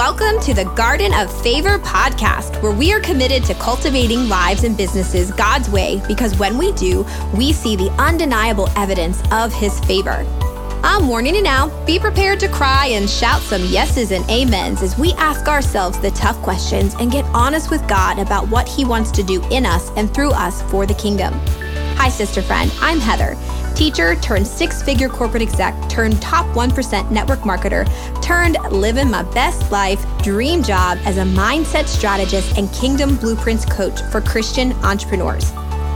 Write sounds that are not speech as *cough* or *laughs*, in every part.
Welcome to the Garden of Favor podcast, where we are committed to cultivating lives and businesses God's way because when we do, we see the undeniable evidence of His favor. I'm warning you now. Be prepared to cry and shout some yeses and amens as we ask ourselves the tough questions and get honest with God about what He wants to do in us and through us for the kingdom. Hi, sister friend. I'm Heather teacher turned six figure corporate exec turned top 1% network marketer turned living my best life dream job as a mindset strategist and kingdom blueprints coach for Christian entrepreneurs.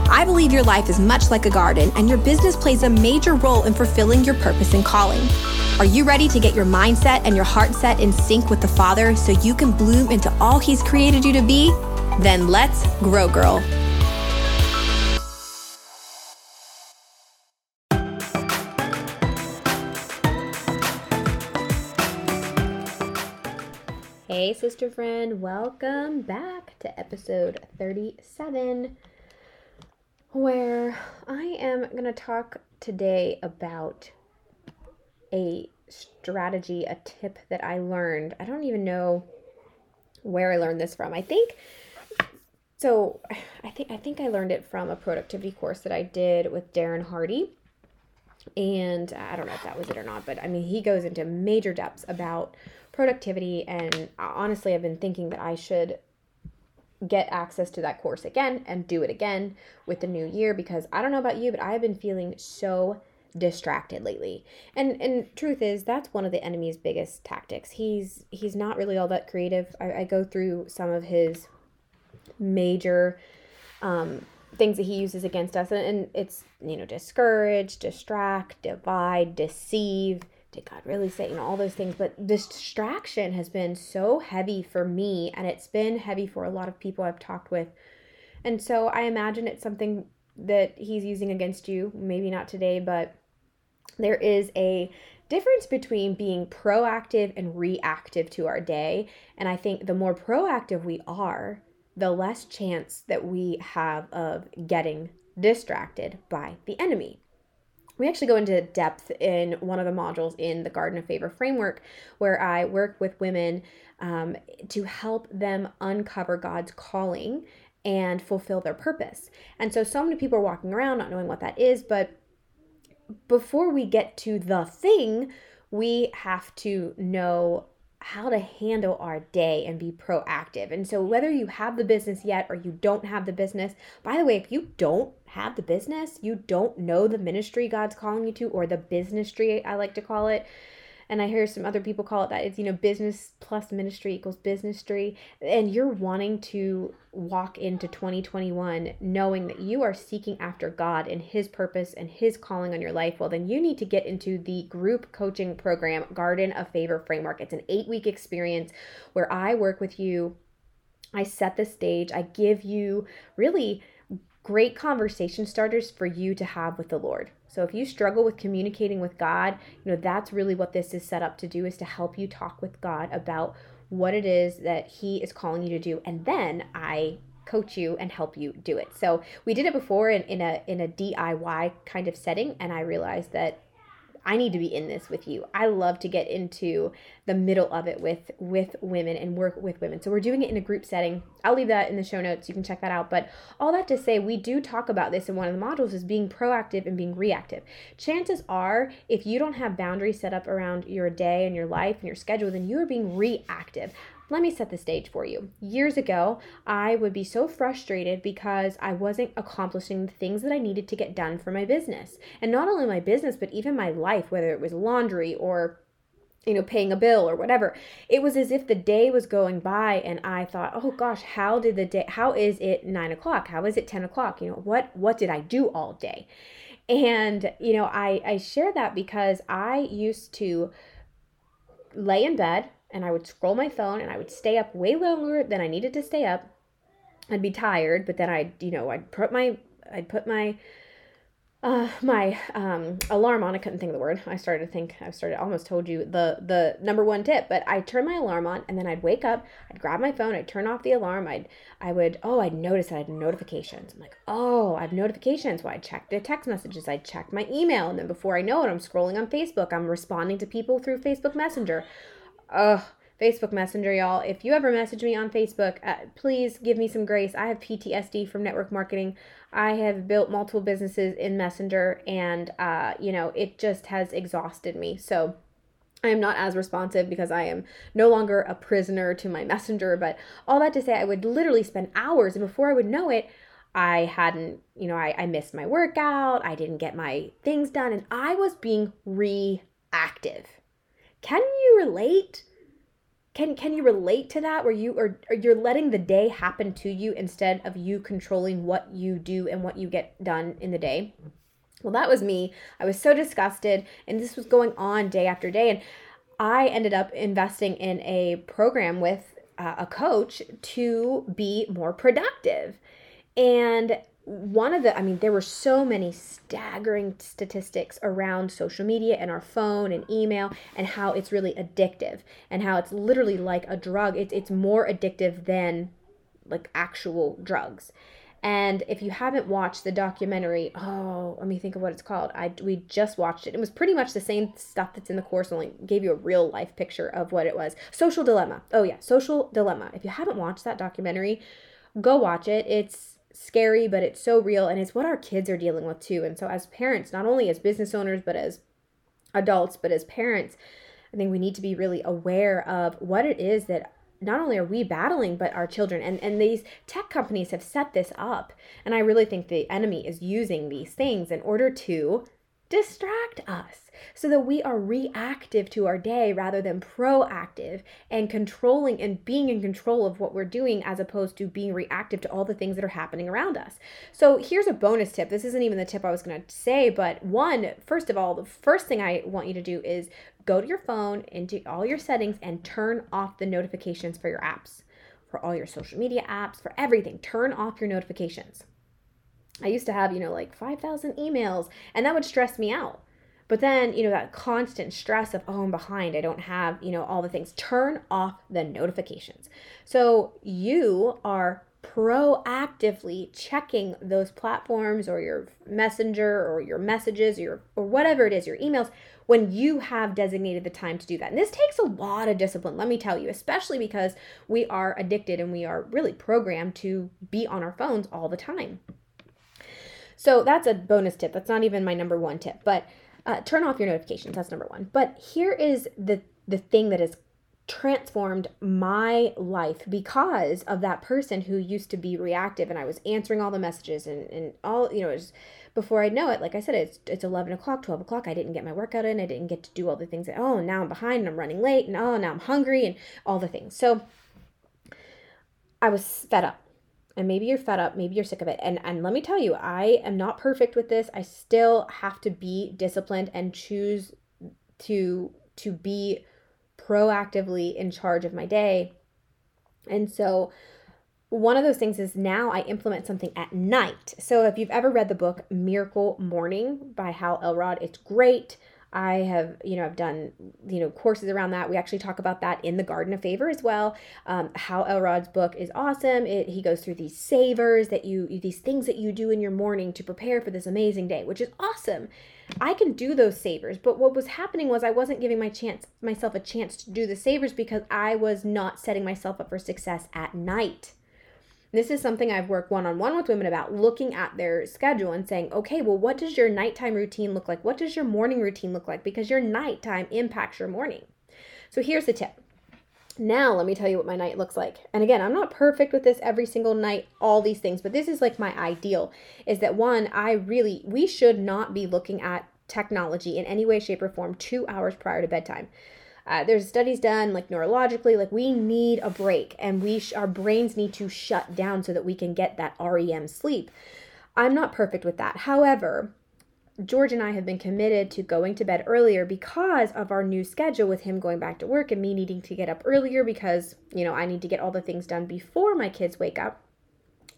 I believe your life is much like a garden and your business plays a major role in fulfilling your purpose and calling. Are you ready to get your mindset and your heart set in sync with the Father so you can bloom into all He's created you to be? Then let's grow, girl. Hey, sister friend, welcome back to episode 37, where I am going to talk today about a strategy, a tip that I learned. I don't even know where I learned this from. I think so I think I think I learned it from a productivity course that I did with Darren Hardy. And I don't know if that was it or not, but I mean, he goes into major depths about productivity. And honestly, I've been thinking that I should get access to that course again and do it again with the new year because I don't know about you, but I've been feeling so distracted lately. And and truth is that's one of the enemy's biggest tactics. He's he's not really all that creative. I, I go through some of his major um things that he uses against us and, and it's you know discourage distract divide deceive did God really say, you know, all those things. But distraction has been so heavy for me, and it's been heavy for a lot of people I've talked with. And so I imagine it's something that he's using against you. Maybe not today, but there is a difference between being proactive and reactive to our day. And I think the more proactive we are, the less chance that we have of getting distracted by the enemy we actually go into depth in one of the modules in the Garden of Favor framework where I work with women um, to help them uncover God's calling and fulfill their purpose. And so, so many people are walking around not knowing what that is, but before we get to the thing, we have to know how to handle our day and be proactive. And so, whether you have the business yet or you don't have the business, by the way, if you don't have the business, you don't know the ministry God's calling you to, or the business tree, I like to call it, and I hear some other people call it that it's, you know, business plus ministry equals business tree. And you're wanting to walk into 2021 knowing that you are seeking after God and His purpose and His calling on your life, well, then you need to get into the group coaching program, Garden of Favor Framework. It's an eight week experience where I work with you. I set the stage. I give you really great conversation starters for you to have with the Lord. So if you struggle with communicating with God, you know, that's really what this is set up to do is to help you talk with God about what it is that he is calling you to do. And then I coach you and help you do it. So we did it before in, in a in a DIY kind of setting and I realized that I need to be in this with you. I love to get into the middle of it with with women and work with women. So we're doing it in a group setting. I'll leave that in the show notes. You can check that out. But all that to say, we do talk about this in one of the modules is being proactive and being reactive. Chances are, if you don't have boundaries set up around your day and your life and your schedule, then you are being reactive. Let me set the stage for you. Years ago, I would be so frustrated because I wasn't accomplishing the things that I needed to get done for my business. And not only my business, but even my life, whether it was laundry or you know paying a bill or whatever it was as if the day was going by and i thought oh gosh how did the day how is it nine o'clock how is it 10 o'clock you know what what did i do all day and you know i i share that because i used to lay in bed and I would scroll my phone and I would stay up way longer than I needed to stay up. I'd be tired, but then I'd, you know, I'd put my, I'd put my, uh, my um, alarm on. I couldn't think of the word. I started to think. I started almost told you the the number one tip, but I turn my alarm on and then I'd wake up. I'd grab my phone. I'd turn off the alarm. I'd I would oh I'd notice that I had notifications. I'm like oh I have notifications. Well I'd check the text messages. I'd check my email, and then before I know it, I'm scrolling on Facebook. I'm responding to people through Facebook Messenger ugh, Facebook Messenger, y'all. If you ever message me on Facebook, uh, please give me some grace. I have PTSD from network marketing. I have built multiple businesses in Messenger, and uh, you know, it just has exhausted me. So I am not as responsive because I am no longer a prisoner to my messenger. But all that to say, I would literally spend hours, and before I would know it, I hadn't, you know, I, I missed my workout, I didn't get my things done, and I was being reactive. Can you relate? can can you relate to that? Where you are, you're letting the day happen to you instead of you controlling what you do and what you get done in the day? Well that was me. I was so disgusted and this was going on day after day and i ended up investing in a program with uh, a coach to be more productive. And one of the, I mean, there were so many staggering statistics around social media and our phone and email and how it's really addictive and how it's literally like a drug. It's, it's more addictive than like actual drugs. And if you haven't watched the documentary, oh, let me think of what it's called. I we just watched it. It was pretty much the same stuff that's in the course, only gave you a real life picture of what it was. Social Dilemma. Oh yeah, Social Dilemma. If you haven't watched that documentary, go watch it. It's scary, but it's so real and it's what our kids are dealing with too. And so, as parents, not only as business owners, but as adults, but as parents, I think we need to be really aware of what it is that not only are we battling but our children and and these tech companies have set this up and i really think the enemy is using these things in order to distract us so that we are reactive to our day rather than proactive and controlling and being in control of what we're doing as opposed to being reactive to all the things that are happening around us. So here's a bonus tip. This isn't even the tip I was going to say, but one, first of all, the first thing I want you to do is go to your phone into all your settings and turn off the notifications for your apps. For all your social media apps, for everything, turn off your notifications. I used to have, you know, like 5,000 emails, and that would stress me out. But then, you know, that constant stress of, oh, I'm behind, I don't have, you know, all the things. Turn off the notifications. So you are proactively checking those platforms or your messenger or your messages or, your, or whatever it is, your emails, when you have designated the time to do that. And this takes a lot of discipline, let me tell you, especially because we are addicted and we are really programmed to be on our phones all the time. So that's a bonus tip. That's not even my number one tip, but uh, turn off your notifications. That's number one. But here is the the thing that has transformed my life because of that person who used to be reactive and I was answering all the messages and, and all, you know, it was, before I know it, like I said, it's, it's 11 o'clock, 12 o'clock. I didn't get my workout in. I didn't get to do all the things that, oh, now I'm behind and I'm running late and oh, now I'm hungry and all the things. So I was fed up and maybe you're fed up maybe you're sick of it and and let me tell you i am not perfect with this i still have to be disciplined and choose to to be proactively in charge of my day and so one of those things is now I implement something at night. So if you've ever read the book Miracle Morning by Hal Elrod, it's great. I have, you know, I've done, you know, courses around that. We actually talk about that in the Garden of Favor as well. Um, Hal Elrod's book is awesome. It, he goes through these savers that you, these things that you do in your morning to prepare for this amazing day, which is awesome. I can do those savers, but what was happening was I wasn't giving my chance myself a chance to do the savers because I was not setting myself up for success at night. This is something I've worked one on one with women about looking at their schedule and saying, okay, well, what does your nighttime routine look like? What does your morning routine look like? Because your nighttime impacts your morning. So here's the tip. Now, let me tell you what my night looks like. And again, I'm not perfect with this every single night, all these things, but this is like my ideal is that one, I really, we should not be looking at technology in any way, shape, or form two hours prior to bedtime. Uh, there's studies done like neurologically, like we need a break and we sh- our brains need to shut down so that we can get that REM sleep. I'm not perfect with that. However, George and I have been committed to going to bed earlier because of our new schedule with him going back to work and me needing to get up earlier because, you know, I need to get all the things done before my kids wake up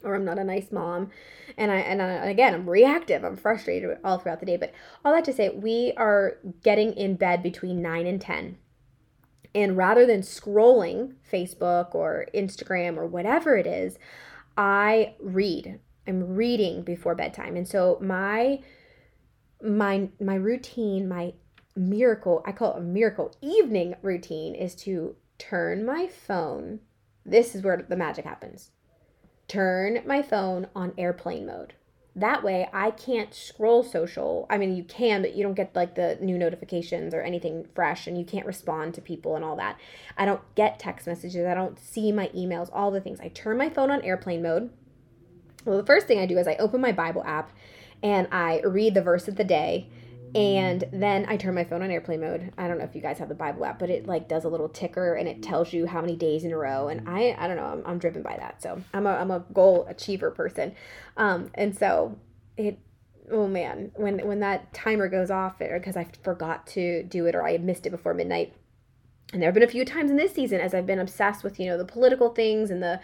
or I'm not a nice mom. And I and I, again, I'm reactive. I'm frustrated all throughout the day, but all that to say, we are getting in bed between 9 and 10. And rather than scrolling Facebook or Instagram or whatever it is, I read. I'm reading before bedtime. And so my my my routine, my miracle, I call it a miracle evening routine is to turn my phone. This is where the magic happens. Turn my phone on airplane mode. That way, I can't scroll social. I mean, you can, but you don't get like the new notifications or anything fresh, and you can't respond to people and all that. I don't get text messages. I don't see my emails, all the things. I turn my phone on airplane mode. Well, the first thing I do is I open my Bible app and I read the verse of the day and then I turn my phone on airplane mode. I don't know if you guys have the Bible app, but it like does a little ticker and it tells you how many days in a row. And I, I don't know, I'm, I'm driven by that. So I'm a, I'm a goal achiever person. Um, and so it, oh man, when, when that timer goes off because I forgot to do it or I missed it before midnight. And there have been a few times in this season as I've been obsessed with, you know, the political things and the,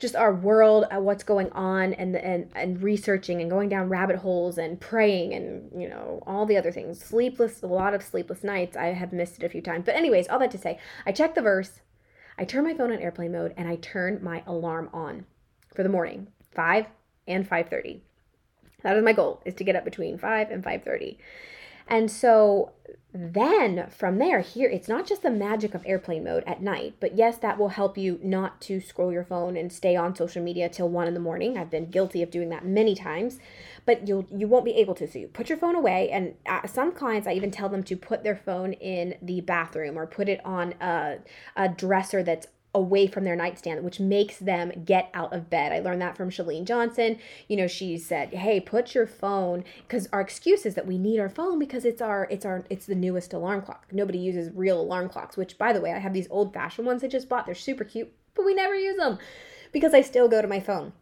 just our world, uh, what's going on, and and and researching and going down rabbit holes and praying and you know all the other things. Sleepless, a lot of sleepless nights. I have missed it a few times, but anyways, all that to say, I check the verse, I turn my phone on airplane mode, and I turn my alarm on for the morning, five and five thirty. That is my goal: is to get up between five and five thirty. And so then from there, here, it's not just the magic of airplane mode at night, but yes, that will help you not to scroll your phone and stay on social media till one in the morning. I've been guilty of doing that many times, but you'll you won't be able to. So you put your phone away, and uh, some clients I even tell them to put their phone in the bathroom or put it on a, a dresser that's away from their nightstand, which makes them get out of bed. I learned that from Chalene Johnson. You know, she said, "Hey, put your phone," because our excuse is that we need our phone because it's our it's our it's the newest alarm clock. Nobody uses real alarm clocks. Which, by the way, I have these old fashioned ones I just bought. They're super cute, but we never use them because I still go to my phone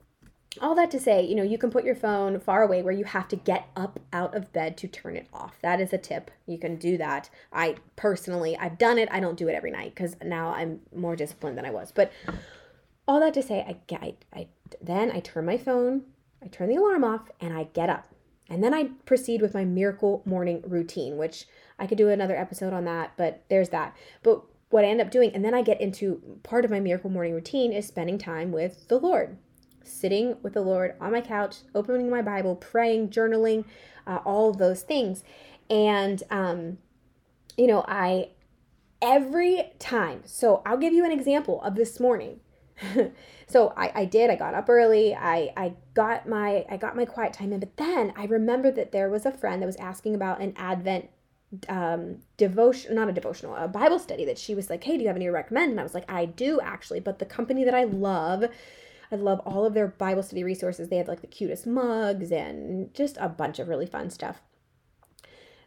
all that to say, you know, you can put your phone far away where you have to get up out of bed to turn it off. That is a tip. You can do that. I personally, I've done it. I don't do it every night because now I'm more disciplined than I was. But all that to say, I get, I, I, then I turn my phone, I turn the alarm off, and I get up. And then I proceed with my miracle morning routine, which I could do another episode on that, but there's that. But what I end up doing, and then I get into part of my miracle morning routine is spending time with the Lord sitting with the Lord on my couch, opening my Bible, praying, journaling, uh, all of those things. And, um, you know, I, every time, so I'll give you an example of this morning. *laughs* so I, I did, I got up early, I, I got my, I got my quiet time in, but then I remember that there was a friend that was asking about an Advent um devotion not a devotional a bible study that she was like hey do you have any to recommend and i was like i do actually but the company that i love I love all of their Bible study resources. They have like the cutest mugs and just a bunch of really fun stuff.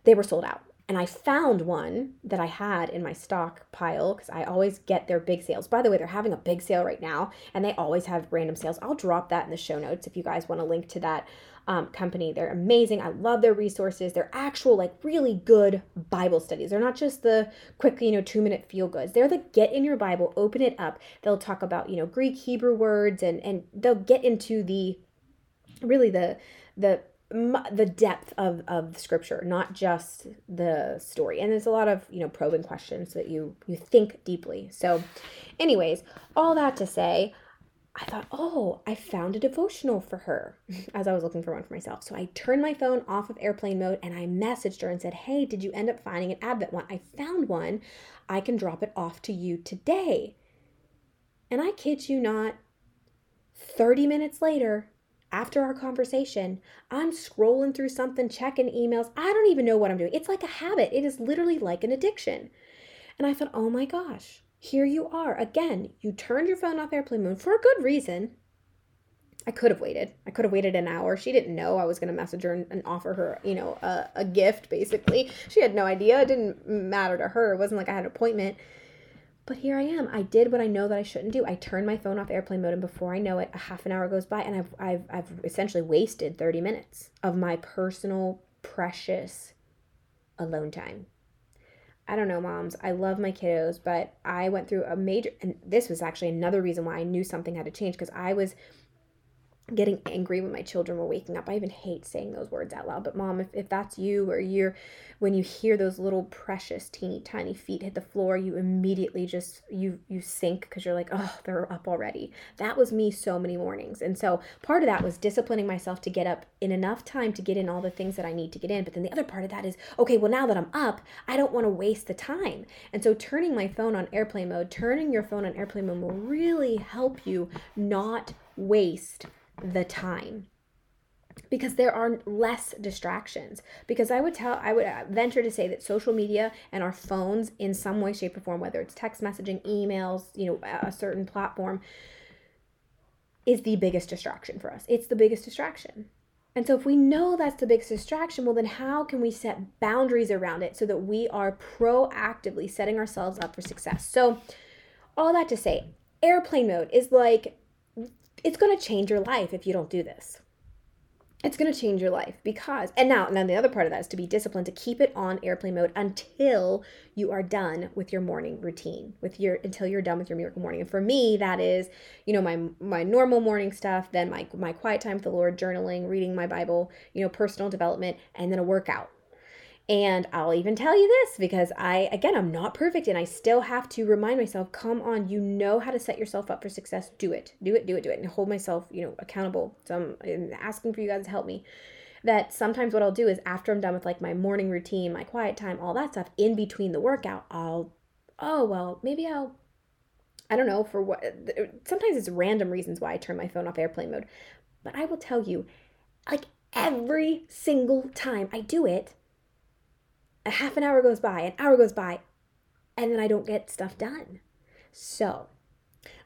They were sold out. And I found one that I had in my stock pile because I always get their big sales. By the way, they're having a big sale right now and they always have random sales. I'll drop that in the show notes if you guys want to link to that um, company. They're amazing. I love their resources. They're actual, like, really good Bible studies. They're not just the quick, you know, two minute feel goods. They're the get in your Bible, open it up. They'll talk about, you know, Greek, Hebrew words, and and they'll get into the really the the the depth of of scripture not just the story and there's a lot of you know probing questions that you you think deeply so anyways all that to say I thought, oh, I found a devotional for her *laughs* as I was looking for one for myself. So I turned my phone off of airplane mode and I messaged her and said, hey, did you end up finding an Advent one? I found one. I can drop it off to you today. And I kid you not, 30 minutes later, after our conversation, I'm scrolling through something, checking emails. I don't even know what I'm doing. It's like a habit, it is literally like an addiction. And I thought, oh my gosh, here you are. Again, you turned your phone off airplane mode for a good reason. I could have waited. I could have waited an hour. She didn't know I was going to message her and, offer her, you know, a, a gift, basically. She had no idea. It didn't matter to her. It wasn't like I had an appointment. But here I am. I did what I know that I shouldn't do. I turned my phone off airplane mode, and before I know it, a half an hour goes by, and I've, I've, I've essentially wasted 30 minutes of my personal, precious alone time. I don't know, moms. I love my kiddos, but I went through a major, and this was actually another reason why I knew something had to change because I was getting angry when my children were waking up. I even hate saying those words out loud. But mom, if, if that's you or you're when you hear those little precious teeny tiny feet hit the floor, you immediately just you you sink because you're like, oh, they're up already. That was me so many mornings. And so part of that was disciplining myself to get up in enough time to get in all the things that I need to get in. But then the other part of that is, okay, well now that I'm up, I don't want to waste the time. And so turning my phone on airplane mode, turning your phone on airplane mode will really help you not waste the time. Because there are less distractions. Because i would tell i would uh, venture to say that social media and our phones in some way shape or form whether it's text messaging emails you know a certain platform is the biggest distraction for us. It's the biggest distraction. And so if we know that's the biggest distraction well then how can we set boundaries around it so that we are proactively setting ourselves up for success? So all that to say airplane mode is like it's going to change your life if you don't do this. It's going to change your life because, and now, now the other part of that is to be disciplined to keep it on airplane mode until you are done with your morning routine, with your until you're done with your miracle morning. And for me, that is, you know, my my normal morning stuff, then my my quiet time with the Lord, journaling, reading my Bible, you know, personal development, and then a workout and I'll even tell you this because I, again, I'm not perfect and I still have to remind myself come on, you know how to set yourself up for success. Do it, do it, do it, do it, and hold myself, you know, accountable. So I'm, asking for you guys to help me. That sometimes what I'll do is after I'm done with like my morning routine, my quiet time, all that stuff, in between the workout, I'll, oh, well, maybe I'll I don't know for what sometimes it's random reasons why I turn my phone off airplane mode. But I will tell you like every single time I do it, a half an hour goes by, an hour goes by, and then I don't get stuff done. So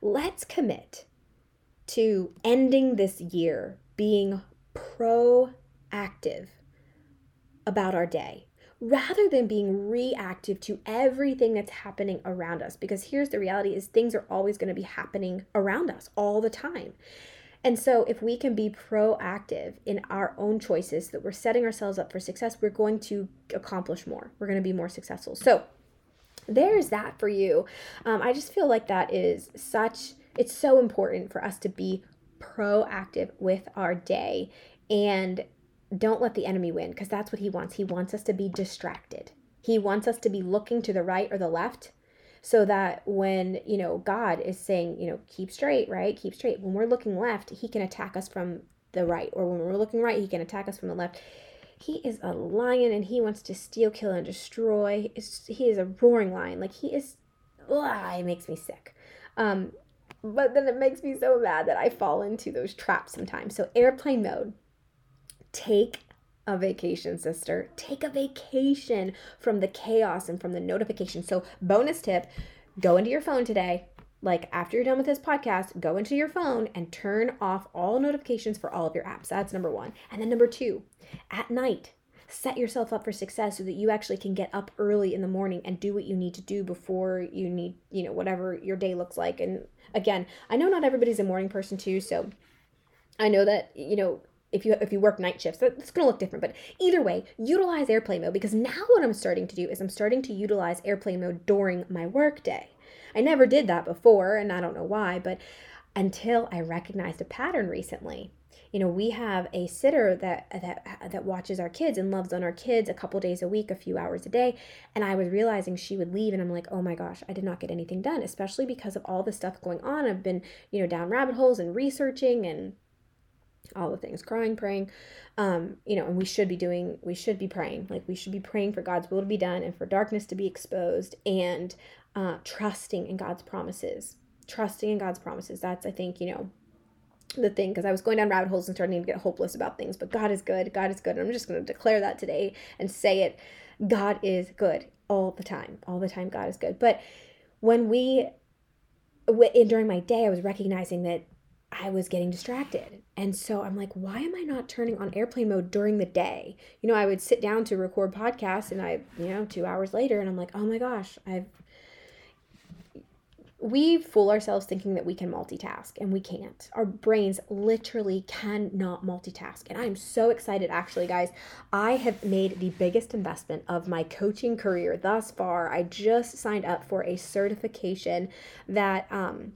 let's commit to ending this year being proactive about our day rather than being reactive to everything that's happening around us because here's the reality is things are always going to be happening around us all the time and so, if we can be proactive in our own choices, that we're setting ourselves up for success, we're going to accomplish more. We're going to be more successful. So, there's that for you. Um, I just feel like that is such, it's so important for us to be proactive with our day and don't let the enemy win because that's what he wants. He wants us to be distracted. He wants us to be looking to the right or the left so that when you know god is saying you know keep straight right? Keep straight. When we're looking left he can attack us from the right. Or when we're looking right he can attack us from the left. He is a lion and he wants to steal kill and destroy. He is a roaring lion. Like he is ugh, it makes me sick. Um but then it makes me so mad that i fall into those traps sometimes. So airplane mode. Take a vacation, sister. Take a vacation from the chaos and from the notification. So, bonus tip go into your phone today. Like after you're done with this podcast, go into your phone and turn off all notifications for all of your apps. That's number one. And then number two, at night, set yourself up for success so that you actually can get up early in the morning and do what you need to do before you need, you know, whatever your day looks like. And again, I know not everybody's a morning person too, so I know that, you know, if you if you work night shifts it's going to look different but either way utilize airplane mode because now what i'm starting to do is i'm starting to utilize airplane mode during my work day. I never did that before and i don't know why but until i recognized a pattern recently. You know we have a sitter that that that watches our kids and loves on our kids a couple days a week a few hours a day and i was realizing she would leave and i'm like oh my gosh i did not get anything done especially because of all the stuff going on. I've been you know down rabbit holes and researching and all the things crying praying um you know and we should be doing we should be praying. Like we should be praying for god's will to be done and for darkness to be exposed and uh trusting in god's promises. Trusting in god's promises. That's i think you know the thing because i was going down rabbit holes and starting to get hopeless about things but god is good god is good and i'm just going to declare that today and say it. God is good all the time all the time god is good. But when we during my day i was recognizing that I was getting distracted. And so I'm like, why am I not turning on airplane mode during the day? You know, I would sit down to record podcasts and I, you know, two hours later and I'm like, oh my gosh, I've. We fool ourselves thinking that we can multitask and we can't. Our brains literally cannot multitask. And I'm so excited, actually, guys. I have made the biggest investment of my coaching career thus far. I just signed up for a certification that, um,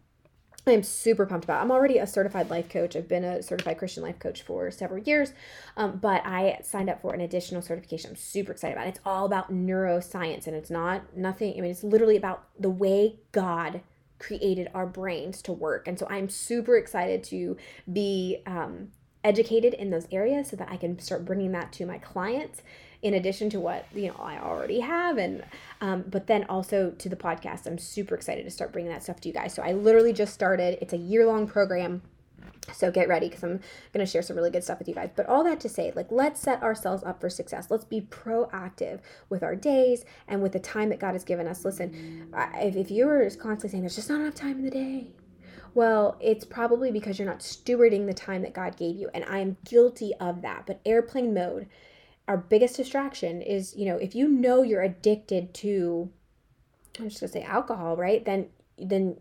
I am super pumped about. I'm already a certified life coach. I've been a certified Christian life coach for several years, um, but I signed up for an additional certification. I'm super excited about. It. It's all about neuroscience, and it's not nothing. I mean, it's literally about the way God created our brains to work, and so I'm super excited to be um, educated in those areas so that I can start bringing that to my clients in addition to what you know I already have and um, but then also to the podcast I'm super excited to start bringing that stuff to you guys so I literally just started it's a year long program so get ready because I'm going to share some really good stuff with you guys. But all that to say, like, let's set ourselves up for success. Let's be proactive with our days and with the time that God has given us. Listen, if, if you're constantly saying there's just not enough time in the day, well, it's probably because you're not stewarding the time that God gave you. And I am guilty of that. But airplane mode our biggest distraction is, you know, if you know you're addicted to I'm just gonna say alcohol, right? Then then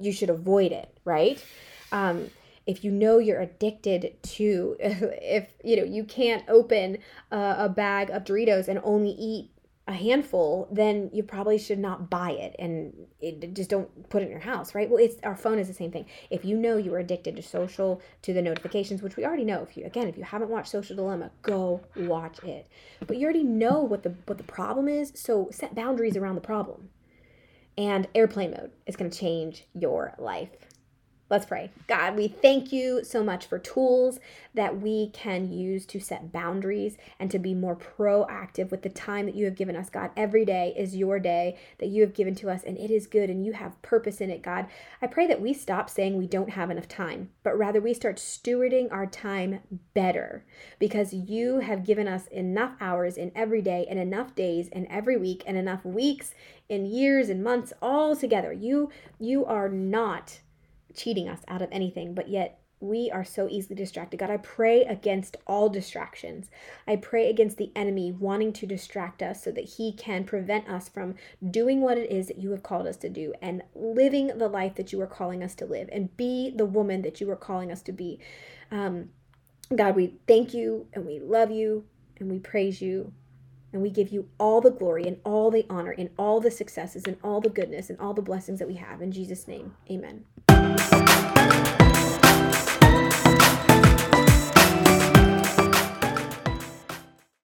you should avoid it, right? Um, if you know you're addicted to *laughs* if you know you can't open a, a bag of Doritos and only eat a handful, then you probably should not buy it and it, just don't put it in your house, right? Well, it's our phone is the same thing. If you know you are addicted to social, to the notifications, which we already know. If you again, if you haven't watched Social Dilemma, go watch it. But you already know what the what the problem is, so set boundaries around the problem. And airplane mode is going to change your life. Let's pray. God, we thank you so much for tools that we can use to set boundaries and to be more proactive with the time that you have given us. God, every day is your day that you have given to us, and it is good and you have purpose in it, God. I pray that we stop saying we don't have enough time, but rather we start stewarding our time better because you have given us enough hours in every day and enough days in every week and enough weeks in years and months all together. You you are not cheating us out of anything, but yet we are so easily distracted. God, I pray against all distractions. I pray against the enemy wanting to distract us so that he can prevent us from doing what it is that you have called us to do and living the life that you are calling us to live and be the woman that you are calling us to be. Um, God, we thank you and we love you and we praise you and we give you all the glory and all the honor and all the successes and all the goodness and all the blessings that we have. In Jesus' name, amen.